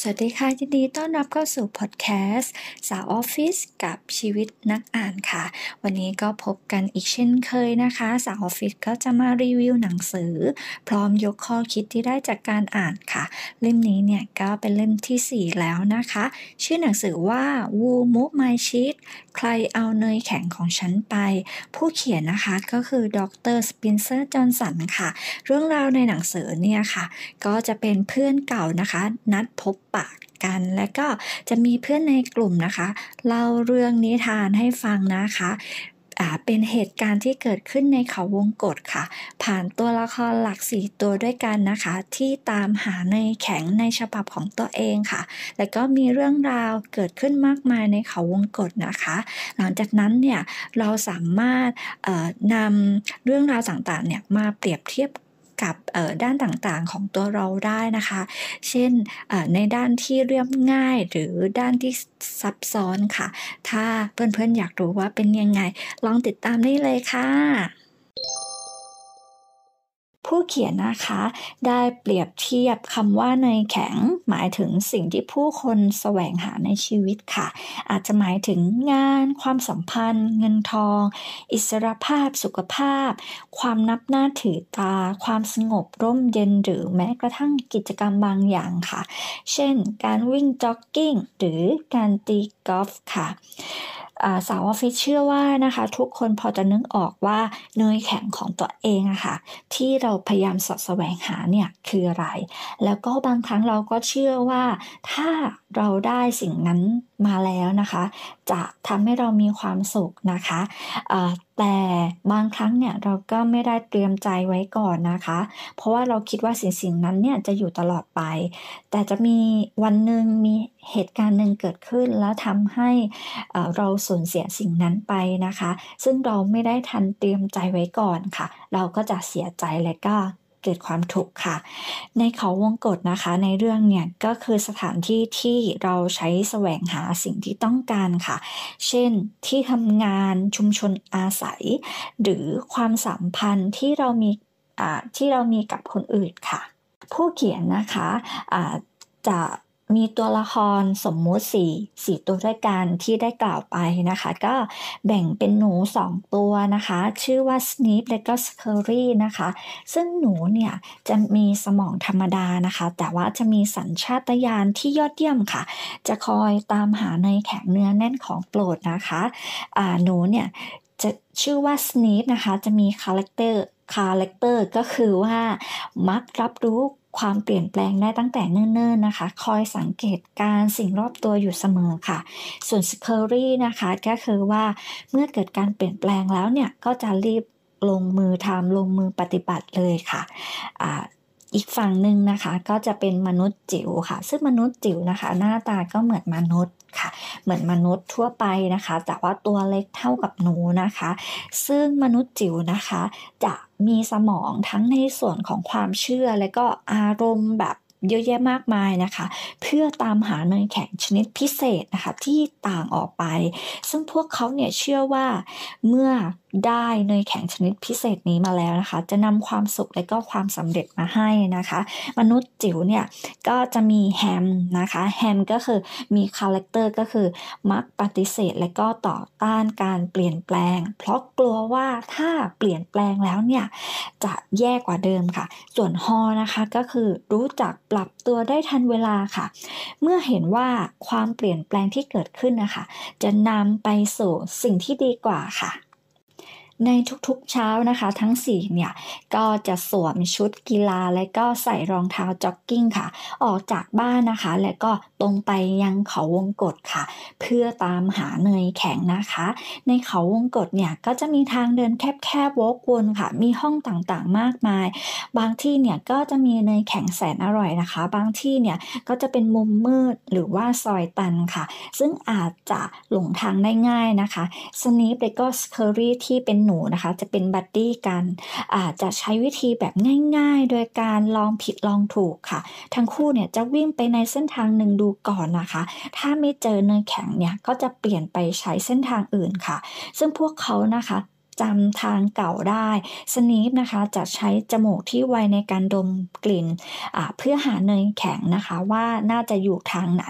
สวัสดีค่ะยินดีต้อนรับเข้าสู่พอดแคสต์สาวออฟฟิศกับชีวิตนักอ่านค่ะ วันนี้ก็พบกันอีกเช่นเคยนะคะ สาวออฟฟิศก็จะมารีวิวหนังสือ พร้อมยกข้อคิดที่ได้จากการอ่านค่ะ เล่มนี้เนี่ยก็เป็นเล่มที่ 4 แล้วนะคะ ชื่อหนังสือว่า Who Move My Cheese ใครเอาเนยแข็งของฉันไป ผู้เขียนนะคะก็คือดร.สเปนเซอร์จอห์นสันค่ะ เรื่องราวในหนังสือเนี่ยค่ะ ก็จะเป็นเพื่อนเก่านะคะ นัดพบ ปะกัน และก็จะมีเพื่อนในกลุ่มนะคะเล่าเรื่องนิทานให้ฟังนะคะเป็นเหตุการณ์ที่เกิดขึ้นในเขาวงกฏค่ะ ผ่านตัวละครหลักสี่ตัวด้วยกันนะคะ ที่ตามหาในแข็งในฉบับของตัวเองค่ะ แล้วก็มีเรื่องราวเกิดขึ้นมากมายในเขาวงกฏนะคะ หลังจากนั้นเนี่ยเราสามารถนำเรื่องราวต่างๆเนี่ยมาเปรียบเทียบ กับด้านต่างๆของตัวเราได้นะคะ เช่นในด้านที่เรียบง่ายหรือด้านที่ซับซ้อนค่ะ ถ้าเพื่อนๆอยากรู้ว่าเป็นยังไง ลองติดตามได้เลยค่ะ ผู้เขียนนะคะ ได้เปรียบเทียบคำว่าเนยแข็ง หมายถึงสิ่งที่ผู้คนแสวงหาในชีวิตค่ะ อาจจะหมายถึงงาน ความสัมพันธ์ เงินทอง อิสรภาพ สุขภาพ ความนับหน้าถือตา ความสงบร่มเย็นหรือแม้กระทั่งกิจกรรมบางอย่างค่ะ เช่น การวิ่งจ็อกกิ้งหรือการตีกอล์ฟค่ะ สาวออฟฟิศเชื่อว่านะคะ ทุกคนพอจะนึกออกว่าเนยแข็งของตัวเองอะคะ่ะ ที่เราพยายามสอดแสวงหาเนี่ยคืออะไร แล้วก็บางครั้งเราก็เชื่อว่าถ้า เราได้สิ่งนั้นมาแล้วนะคะ จะทำให้เรามีความสุขนะคะแต่บางครั้งเนี่ยเราก็ไม่ได้เตรียมใจไว้ก่อนนะคะ เพราะว่าเราคิดว่าสิ่งสิ่งนั้นเนี่ยจะอยู่ตลอดไป แต่จะมีวันหนึ่งมีเหตุการณ์หนึ่งเกิดขึ้น แล้วทำให้เราสูญเสียสิ่งนั้นไปนะคะ ซึ่งเราไม่ได้ทันเตรียมใจไว้ก่อนค่ะ เราก็จะเสียใจและก็ เกิดความทุกข์ค่ะ ในเขาวงกฏนะคะ ในเรื่องเนี่ยก็คือสถานที่ที่เราใช้แสวงหาสิ่งที่ต้องการค่ะ เช่นที่ทำงานชุมชนอาศัย หรือความสัมพันธ์ที่เรามีที่เรามีกับคนอื่นค่ะ ผู้เขียนนะคะะจะ มีตัวละครสมมุติสี่สี่ตัวด้วยกันที่ได้กล่าวไปนะคะ ก็แบ่งเป็นหนูสองตัวนะคะ ชื่อว่า Sneep และก็ Scurry นะคะ ซึ่งหนูเนี่ยจะมีสมองธรรมดานะคะ แต่ว่าจะมีสัญชาตญาณที่ยอดเยี่ยมค่ะ จะคอยตามหาเนยแข็งเนื้อแน่นของโปรดนะคะ หนูเนี่ยจะชื่อว่า Sniff นะคะ จะมี character character ก็คือว่ามักรับรู้ ความเปลี่ยนแปลงได้ตั้งแต่เนิ่นๆนะคะ คอยสังเกตการสิ่งรอบตัวอยู่เสมอค่ะ ส่วน Scurry นะคะก็คือว่าเมื่อเกิดการเปลี่ยนแปลงแล้วเนี่ย ก็จะรีบลงมือทำลงมือปฏิบัติเลยค่ะอีกฝั่งหนึ่งนะคะก็จะเป็นมนุษย์จิ๋วค่ะ ซึ่งมนุษย์จิ๋วนะคะ หน้าตาก็เหมือนมนุษย์ค่ะ เหมือนมนุษย์ทั่วไปนะคะ แต่ว่าตัวเล็กเท่ากับหนูนะคะ ซึ่งมนุษย์จิ๋วนะคะ จะ มีสมองทั้งในส่วนของความเชื่อและก็อารมณ์แบบ เยอะแยะมากมายนะคะ เพื่อตามหาเนยแข็งชนิดพิเศษนะคะที่ต่างออกไป ซึ่งพวกเขาเนี่ยเชื่อว่าเมื่อได้เนยแข็งชนิดพิเศษนี้มาแล้วนะคะ จะนำความสุขและก็ความสำเร็จมาให้นะคะ มนุษย์จิ๋วเนี่ยก็จะมี Hem นะคะ Hem ก็คือมี character ก็คือมักปฏิเสธและก็ต่อต้านการเปลี่ยนแปลง เพราะกลัวว่าถ้าเปลี่ยนแปลงแล้วเนี่ย จะแย่กว่าเดิมค่ะ ส่วน Haw นะคะก็คือรู้จักปรับตัวได้ทันเวลาค่ะ เมื่อเห็นว่าความเปลี่ยนแปลงที่เกิดขึ้นนะคะ จะนำไปสู่สิ่งที่ดีกว่าค่ะ ในทุกๆเช้านะคะ ทั้ง4เนี่ยก็จะสวมชุดกีฬาและก็ใส่รองเท้าจ็อกกิ้งค่ะ ออกจากบ้านนะคะ และก็ตรงไปยังเขาวงกฏค่ะ เพื่อตามหาเนยแข็งนะคะ ในเขาวงกฏเนี่ยก็จะมีทางเดินแคบๆวกวนค่ะ มีห้องต่างๆมากมาย บางที่เนี่ยก็จะมีเนยแข็งแสนอร่อยนะคะ บางที่เนี่ยก็จะเป็นมุมมืดหรือว่าซอยตันค่ะ ซึ่งอาจจะหลงทางได้ง่ายนะคะ Sniff และก็ Scurry ที่เป็นหนูนะคะ จะเป็น buddy กันอาจจะใช้วิธีแบบง่าย ๆ โดยการลองผิดลองถูกค่ะ ทั้งคู่เนี่ยจะวิ่งไปในเส้นทางหนึ่งดูก่อนนะคะ ถ้าไม่เจอเนยแข็งเนี่ยก็จะเปลี่ยนไปใช้เส้นทางอื่นค่ะ ซึ่งพวกเขานะคะจำทางเก่าได้ สนีปนะคะจะใช้จมูกที่ไวในการดมกลิ่นเพื่อหาเนยแข็งนะคะว่าน่าจะอยู่ทางไหน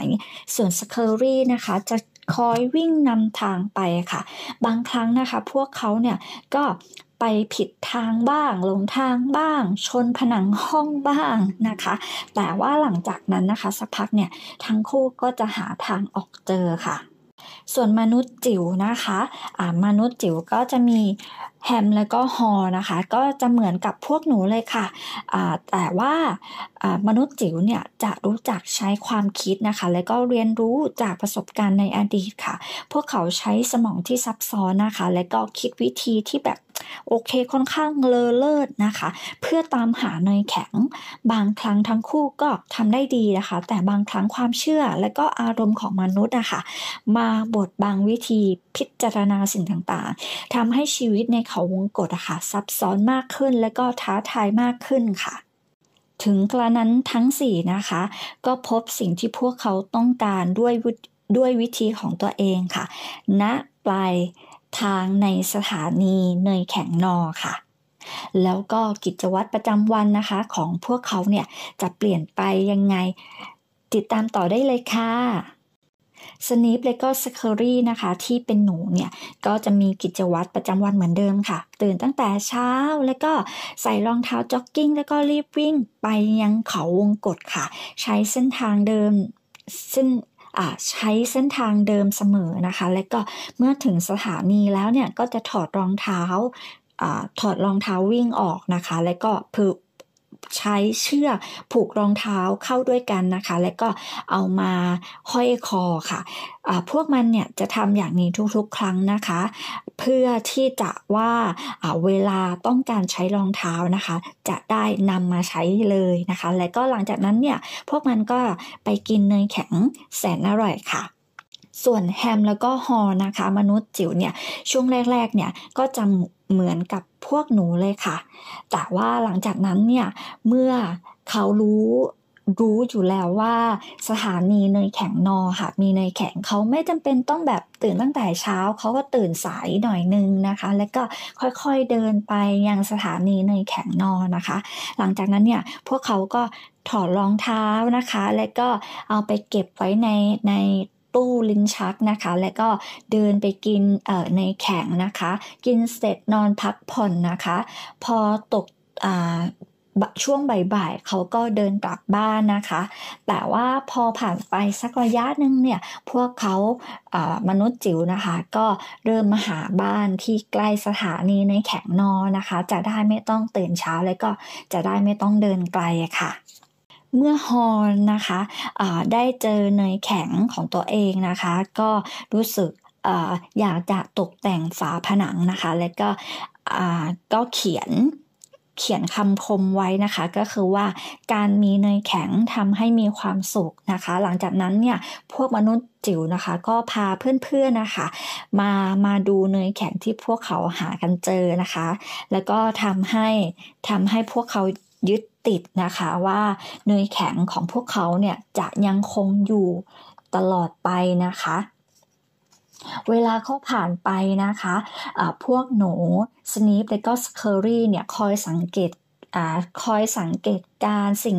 ส่วนสเคอรี่นะคะจะ คอยวิ่งนำทางไปค่ะ บางครั้งนะคะ พวกเขาเนี่ยก็ไปผิดทางบ้างหลงทางบ้าง ชนผนังห้องบ้างนะคะ แต่ว่าหลังจากนั้นนะคะ สักพักเนี่ยทั้งคู่ก็จะหาทางออกเจอค่ะ ส่วนมนุษย์จิ๋วนะคะะมนุษย์จิ๋วก็จะมีแฮมและก็ฮอนะคะ ก็จะเหมือนกับพวกหนูเลยค่ะแต่ว่ามนุษย์จิ๋วเนี่ยจะรู้จักใช้ความคิดนะคะ แล้วก็เรียนรู้จากประสบการณ์ในอดีตค่ะ พวกเขาใช้สมองที่ซับซ้อนนะคะ และก็คิดวิธีที่แบบ โอเคค่อนข้างเลอเลิศนะคะ เพื่อตามหาเนยแข็ง บางครั้งทั้งคู่ก็ทำได้ดีนะคะ แต่บางครั้งความเชื่อและก็อารมณ์ของมนุษย์นะคะมาบทบางวิธีพิจารณาสิ่งต่างๆทำให้ชีวิตในเขาวงกฏอะคะ่ะซับซ้อนมากขึ้นและก็ท้าทายมากขึ้นค่ะถึงกระนั้นทั้ง 4 นะคะ ก็พบสิ่งที่พวกเขาต้องการด้วยด้วยวิธีของตัวเองค่ะณปลาย ทางในสถานีเนยแข็งนอค่ะ แล้วก็กิจวัตรประจำวันนะคะ ของพวกเขาเนี่ยจะเปลี่ยนไปยังไง ติดตามต่อได้เลยค่ะ Sniff และก็ Scurry นะคะ ที่เป็นหนูเนี่ย ก็จะมีกิจวัตรประจำวันเหมือนเดิมค่ะ ตื่นตั้งแต่เช้าแล้วก็ใส่รองเท้าจ็อกกิ้ง แล้วก็รีบวิ่งไปยังเขาวงกตค่ะ ใช้เส้นทางเดิมเส้น ใช้เส้นทางเดิมเสมอนะคะ และก็เมื่อถึงสถานีแล้วเนี่ยก็จะถอดรองเท้าอถอดรองเท้าวิ่งออกนะคะ และก็ผูก ใช้เชือกผูกรองเท้าเข้าด้วยกันนะคะ และก็เอามาห้อยคอค่ะะพวกมันเนี่ยจะทำอย่างนี้ทุกๆ ครั้งนะคะ เพื่อที่จะว่าเวลาต้องการใช้รองเท้านะคะ จะได้นำมาใช้เลยนะคะ และก็หลังจากนั้นเนี่ยพวกมันก็ไปกินเนยแข็งแสนอร่อยค่ะ ส่วนแฮมแล้วก็ฮอนะคะ มนุษย์จิ๋วเนี่ยช่วงแรกๆเนี่ยก็จะเหมือนกับพวกหนูเลยค่ะ แต่ว่าหลังจากนั้นเนี่ยเมื่อเขารู้รู้อยู่แล้วว่าสถานีเนยแข็งนอค่ะ มีเนยแข็งเขาไม่จำเป็นต้องแบบตื่นตั้งแต่เช้าเขาก็ตื่นสายหน่อยนึงนะคะ แล้วก็ค่อยๆเดินไปยังสถานีเนยแข็งนอนะคะ หลังจากนั้นเนี่ยพวกเขาก็ถอดรองเท้านะคะ แล้วก็เอาไปเก็บไว้ในใน ตู้ลิ้นชักนะคะ แล้วก็เดินไปกินในแข็งนะคะ กินเสร็จนอนพักผ่อนนะคะ พอตกอช่วงบ่ายๆเขาก็เดินกลับบ้านนะคะ แต่ว่าพอผ่านไปสักระยะหนึ่งเนี่ยพวกเขามนุษย์จิ๋วนะคะ ก็เริ่มมาหาบ้านที่ใกล้สถานีในแข็งนอนะคะ จะได้ไม่ต้องตื่นเช้าแล้วก็จะได้ไม่ต้องเดินไกลค่ะ เมื่อฮอนนะคะะได้เจอเนยแข็งของตัวเองนะคะ ก็รู้สึกออยากจะตกแต่งฝาผนังนะคะ แล้วก็ก็เขียนเขียนคำคมไว้นะคะ ก็คือว่าการมีเนยแข็งทำให้มีความสุขนะคะ หลังจากนั้นเนี่ยพวกมนุษย์จิ๋วนะคะ ก็พาเพื่อนๆนะคะ มามาดูเนยแข็งที่พวกเขาหากันเจอนะคะ แล้วก็ทำให้ทำให้พวกเขา ยึดติดนะคะว่าเนยแข็งของพวกเขาเนี่ยจะยังคงอยู่ตลอดไปนะคะ เวลาเขาผ่านไปนะคะะพวกหนูสเนปและก็สเคอรี่เนี่ยคอยสังเกต คอยสังเกตการสิ่ง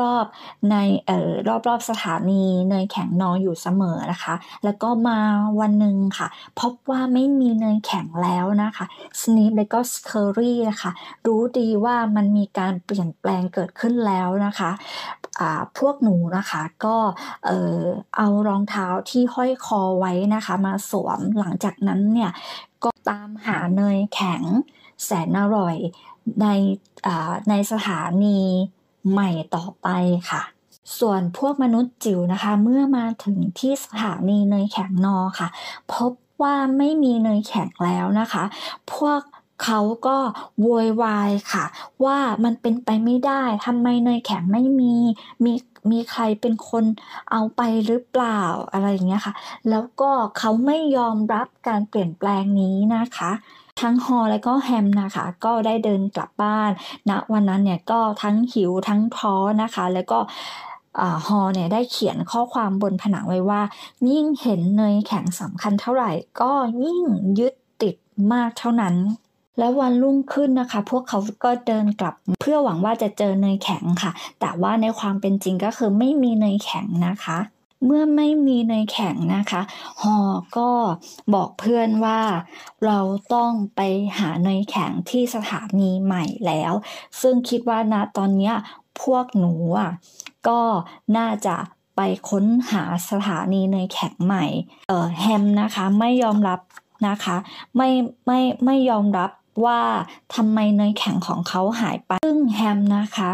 รอบๆในเอ่อรอบๆสถานีเนยแข็งนอนอยู่เสมอนะคะ แล้วก็มาวันหนึ่งค่ะ พบว่าไม่มีเนยแข็งแล้วนะคะสเนปและก็สเคอรี่นะคะรู้ดีว่ามันมีการเปลี่ยนแปลงเกิดขึ้นแล้วนะคะพวกหนูนะคะก็เออเอารองเท้าที่ห้อยคอไว้นะคะ มาสวมหลังจากนั้นเนี่ยก็ตามหาเนยแข็ง แสนอร่อยในในสถานีใหม่ต่อไปค่ะ ส่วนพวกมนุษย์จิ๋วนะคะ เมื่อมาถึงที่สถานีเนยแข็งนอค่ะ พบว่าไม่มีเนยแข็งแล้วนะคะ พวกเขาก็โวยวายค่ะ ว่ามันเป็นไปไม่ได้ทำไมเนยแข็งไม่มีมีมีใครเป็นคนเอาไปหรือเปล่าอะไรอย่างเงี้ยค่ะ แล้วก็เขาไม่ยอมรับการเปลี่ยนแปลงนี้นะคะ ทั้งฮอและก็แฮมนะคะ ก็ได้เดินกลับบ้านณนะวันนั้นเนี่ยก็ทั้งหิวทั้งท้อนะคะ แล้วก็ฮอเนี่ยได้เขียนข้อความบนผนังไว้ว่า ยิ่งเห็นเนยแข็งสำคัญเท่าไหร่ ก็ยิ่งยึดติดมากเท่านั้นและวันรุ่งขึ้นนะคะ พวกเขาก็เดินกลับเพื่อหวังว่าจะเจอเนยแข็งค่ะ แต่ว่าในความเป็นจริงก็คือไม่มีเนยแข็งนะคะ เมื่อไม่มีเนยแข็งนะคะ ฮอก็บอกเพื่อนว่าเราต้องไปหาเนยแข็งที่สถานีใหม่แล้ว ซึ่งคิดว่านะตอนนี้พวกหนูอะก็น่าจะไปค้นหาสถานีเนยแข็งใหม่ เอ่อแฮมนะคะไม่ยอมรับนะคะ ไม่ไม่ไม่ยอมรับ ว่าทำไมเนยแข็งของเขาหายไป ซึ่งแฮมนะคะ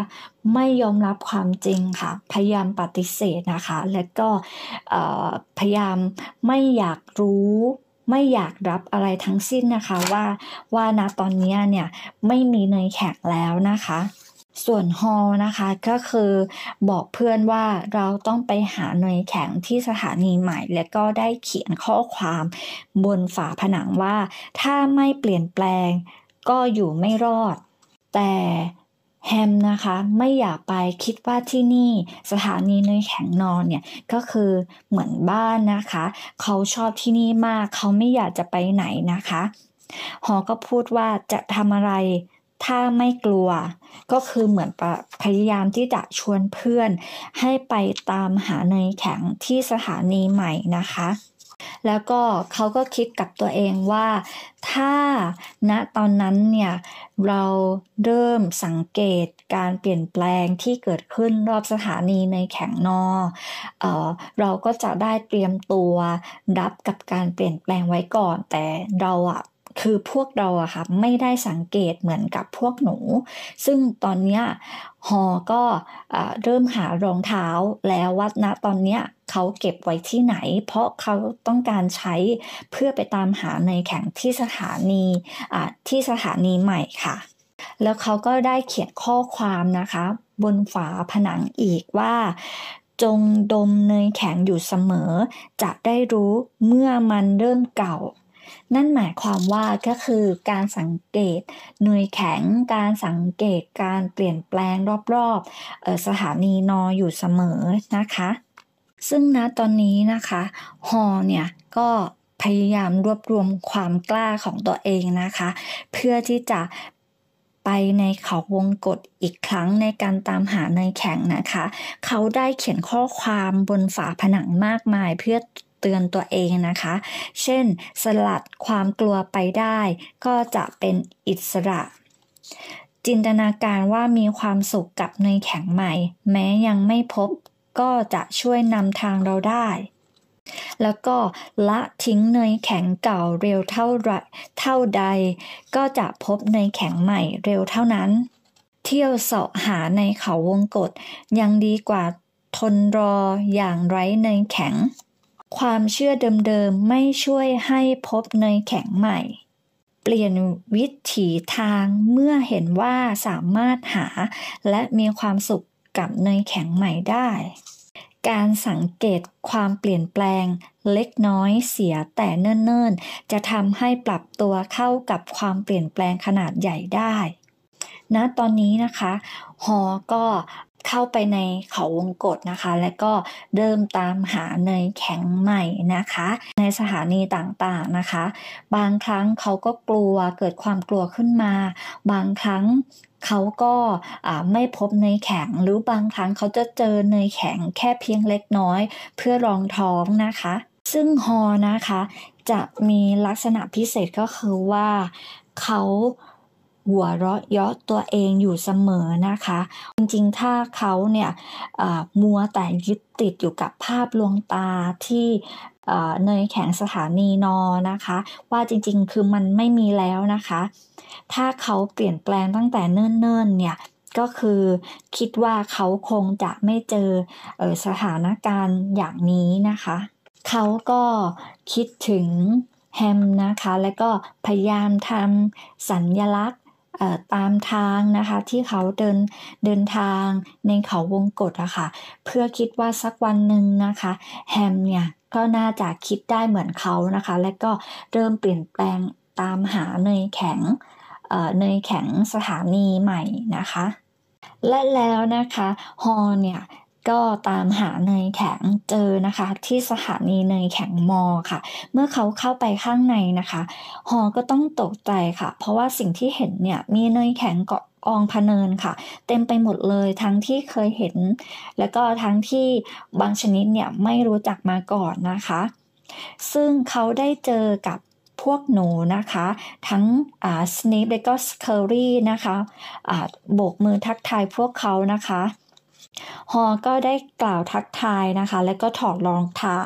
ไม่ยอมรับความจริงค่ะ พยายามปฏิเสธนะคะ และก็พยายามไม่อยากรู้ไม่อยากรับอะไรทั้งสิ้นนะคะว่าว่าณตอนนี้เนี่ยไม่มีเนยแข็งแล้วนะคะ ส่วนฮอลนะคะก็คือบอกเพื่อนว่าเราต้องไปหาหน่วยแข็งที่สถานีใหม่ และก็ได้เขียนข้อความบนฝาผนังว่า ถ้าไม่เปลี่ยนแปลงก็อยู่ไม่รอด แต่แฮมนะคะไม่อยากไปคิดว่าที่นี่สถานีเนยแข็งนอนเนี่ยก็คือเหมือนบ้านนะคะ เขาชอบที่นี่มากเขาไม่อยากจะไปไหนนะคะ ฮอก็พูดว่าจะทำอะไร ถ้าไม่กลัว ก็คือเหมือนพยายามที่จะชวนเพื่อน ให้ไปตามหาเนยแข็งที่สถานีใหม่นะคะแล้วก็เขาก็คิดกับตัวเองว่า ถ้าณตอนนั้นเนี่ยเราเริ่มสังเกตการเปลี่ยนแปลงที่เกิดขึ้นรอบสถานีในแข็งนอเออเราก็จะได้เตรียมตัวรับกับการเปลี่ยนแปลงไว้ก่อน แต่เราอะ คือพวกเราอะค่ะไม่ได้สังเกตเหมือนกับพวกหนู ซึ่งตอนเนี้ยฮอก็เริ่มหารองเท้าแล้วว่าณตอนเนี้ยเขาเก็บไว้ที่ไหน เพราะเขาต้องการใช้เพื่อไปตามหาในแข่งที่สถานีที่สถานีใหม่ค่ะ แล้วเขาก็ได้เขียนข้อความนะคะ บนฝาผนังอีกว่าจงดมเนยแข็งอยู่เสมอ จะได้รู้เมื่อมันเริ่มเก่า นั่นหมายความว่าก็คือการสังเกตหน่วยแข็ง การสังเกตการเปลี่ยนแปลงรอบๆสถานีนออยู่เสมอนะคะ ซึ่งณตอนนี้นะคะฮอเนี่ยก็พยายามรวบรวมความกล้าของตัวเองนะคะ เพื่อที่จะไปในเขาวงกฏอีกครั้งในการตามหาในแข็งนะคะ เขาได้เขียนข้อความบนฝาผนังมากมายเพื่อ เตือนตัวเองนะคะ เช่น สลัดความกลัวไปได้ ก็จะเป็นอิสระ จินตนาการว่ามีความสุขกับเนยแข็งใหม่ แม้ยังไม่พบ ก็จะช่วยนำทางเราได้แล้วก็ละทิ้งเนยแข็งเก่าเร็วเท่าไรเท่าใด ก็จะพบเนยแข็งใหม่เร็วเท่านั้น เที่ยวเสาะหาในเขาวงกฏยังดีกว่าทนรออย่างไร้เนยแข็ง ความเชื่อเดิมๆไม่ช่วยให้พบเนยแข็งใหม่ เปลี่ยนวิถีทางเมื่อเห็นว่าสามารถหา และมีความสุขกับเนยแข็งใหม่ได้ การสังเกตความเปลี่ยนแปลงเล็กน้อยเสียแต่เนิ่นๆ จะทำให้ปรับตัวเข้ากับความเปลี่ยนแปลงขนาดใหญ่ได้ณตอนนี้นะคะฮอก็ เข้าไปในเขาวงกฏนะคะ และก็เริ่มตามหาเนยแข็งใหม่นะคะ ในสถานีต่างๆนะคะ บางครั้งเขาก็กลัวเกิดความกลัวขึ้นมา บางครั้งเขาก็ไม่พบเนยแข็งหรือบางครั้งเขาจะเจอเนยแข็งแค่เพียงเล็กน้อย เพื่อรองท้องนะคะ ซึ่งฮอนะคะ จะมีลักษณะพิเศษก็คือว่าเขา หัวเราะเยาะตัวเองอยู่เสมอนะคะ จริงๆ ถ้าเขาเนี่ยมัวแต่ยึดติดอยู่กับภาพลวงตาที่เนยแข็งสถานีนอนะคะ ว่าจริงๆ คือมันไม่มีแล้วนะคะ ถ้าเขาเปลี่ยนแปลงตั้งแต่เนิ่นๆ เนี่ยก็คือคิดว่าเขาคงจะไม่เจออสถานการณ์อย่างนี้นะคะ เขาก็คิดถึงแฮมนะคะ และก็พยายามทำสัญญลักษณ์ ตามทางนะคะที่เขาเดินเดินทางในเขาวงกฏอะคะ่ะเพื่อคิดว่าสักวันหนึ่งนะคะแฮมเนี่ยก็น่าจะคิดได้เหมือนเขานะคะ และก็เริ่มเปลี่ยนแปลงตามหาเนยแข็งเนยแข็งสถานีใหม่นะคะ และแล้วนะคะฮอเนี่ย ก็ตามหาเนยแข็งเจอนะคะ ที่สถานีเนยแข็งมอค่ะ เมื่อเขาเข้าไปข้างในนะคะฮอก็ต้องตกใจค่ะ เพราะว่าสิ่งที่เห็นเนี่ยมีเนยแข็งเกาะกองพเนินค่ะ เต็มไปหมดเลยทั้งที่เคยเห็น แล้วก็ทั้งที่บางชนิดเนี่ยไม่รู้จักมาก่อนนะคะ ซึ่งเขาได้เจอกับพวกหนูนะคะ ทั้งสเนปและก็สเคอรี่นะคะะโบกมือทักทายพวกเขานะคะ ฮอก็ได้กล่าวทักทายนะคะ แล้วก็ถอดรองเท้า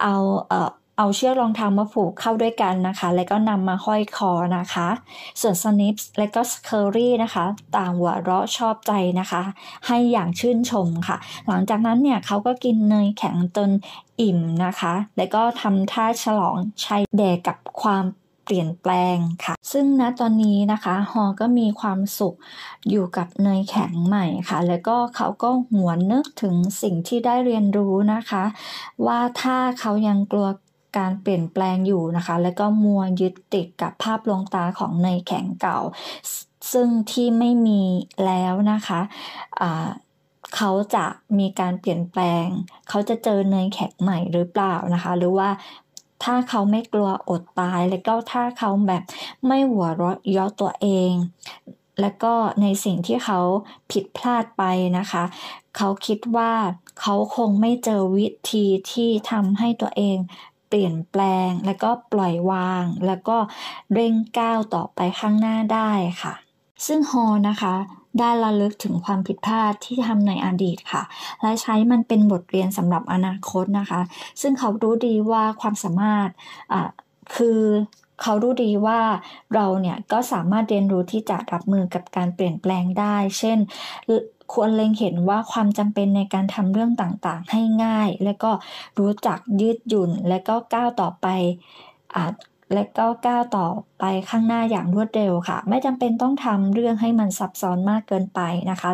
เอาเอ่อเอาเชือกรองเท้ามาผูกเข้าด้วยกันนะคะ แล้วก็นำมาห้อยคอนะคะ ส่วนสนิปและก็สเคอรี่นะคะ ต่างหัวเราะชอบใจนะคะ ให้อย่างชื่นชมค่ะ หลังจากนั้นเนี่ยเขาก็กินเนยแข็งจนอิ่มนะคะ แล้วก็ทำท่าฉลองชัยแดกกับความ เปลี่ยนแปลงค่ะ ซึ่งณตอนนี้นะคะฮอก็มีความสุขอยู่กับเนยแข็งใหม่ค่ะ แล้วก็เขาก็หวนนึกถึงสิ่งที่ได้เรียนรู้นะคะ ว่าถ้าเขายังกลัวการเปลี่ยนแปลงอยู่นะคะ แล้วก็มัวยึดติดกับภาพลวงตาของเนยแข็งเก่า ซึ่งที่ไม่มีแล้วนะคะะเขาจะมีการเปลี่ยนแปลง เขาจะเจอเนยแข็งใหม่หรือเปล่านะคะ หรือว่า ถ้าเขาไม่กลัวอดตาย แล้วก็ถ้าเขาแบบไม่หัวเราะย่อตัวเอง แล้วก็ในสิ่งที่เขาผิดพลาดไปนะคะ เขาคิดว่าเขาคงไม่เจอวิธีที่ทำให้ตัวเองเปลี่ยนแปลง แล้วก็ปล่อยวาง แล้วก็เร่งก้าวต่อไปข้างหน้าได้ค่ะ ซึ่งฮอนะคะ ได้ระลึกถึงความผิดพลาดที่ทำในอดีตค่ะ และใช้มันเป็นบทเรียนสำหรับอนาคตนะคะ ซึ่งเขารู้ดีว่าความสามารถคือเขารู้ดีว่าเราเนี่ยก็สามารถเรียนรู้ที่จะรับมือกับการเปลี่ยนแปลงได้ เช่น ควรเล็งเห็นว่าความจำเป็นในการทำเรื่องต่างๆ ให้ง่าย และก็รู้จักยืดหยุ่น และก็ก้าวต่อไปอาจ และก็ก้าวต่อไปข้างหน้าอย่างรวดเร็วค่ะ ไม่จำเป็นต้องทำเรื่องให้มันซับซ้อนมากเกินไปนะคะ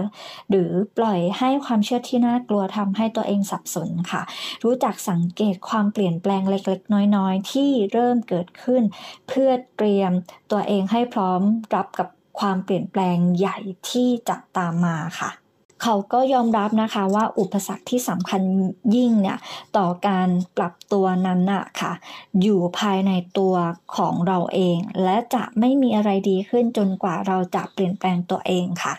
หรือปล่อยให้ความเชื่อที่น่ากลัวทำให้ตัวเองสับสนค่ะ รู้จักสังเกตความเปลี่ยนแปลงเล็กๆ น้อยๆ ที่เริ่มเกิดขึ้น เพื่อเตรียมตัวเองให้พร้อมรับกับความเปลี่ยนแปลงใหญ่ที่จะตามมาค่ะ เขาก็ยอมรับนะคะว่าอุปสรรคที่สำคัญยิ่งเนี่ยต่อการปรับตัวนั้นน่ะค่ะ อยู่ภายในตัวของเราเอง และจะไม่มีอะไรดีขึ้นจนกว่าเราจะเปลี่ยนแปลงตัวเองค่ะ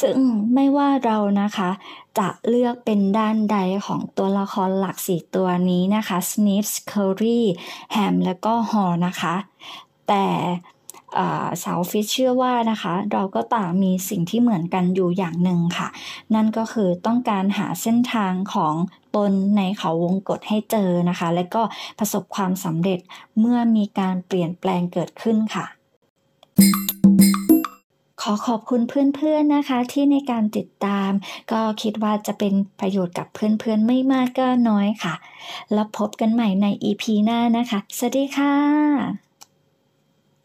ซึ่งไม่ว่าเรานะคะ จะเลือกเป็นด้านใดของตัวละครหลักสี่ตัวนี้นะคะ Snips Curry Ham และก็ h o นะคะ แต่ สาวฟิชเชื่อว่านะคะ เราก็ต่างมีสิ่งที่เหมือนกันอยู่อย่างหนึ่งค่ะ นั่นก็คือต้องการหาเส้นทางของตนในเขาวงกฏให้เจอนะคะ และก็ประสบความสำเร็จเมื่อมีการเปลี่ยนแปลงเกิดขึ้นค่ะขอขอบคุณเพื่อนๆนะคะที่ในการติดตาม ก็คิดว่าจะเป็นประโยชน์กับเพื่อนๆไม่มากก็น้อยค่ะ แล้วพบกันใหม่ใน EP หน้านะคะ สวัสดีค่ะ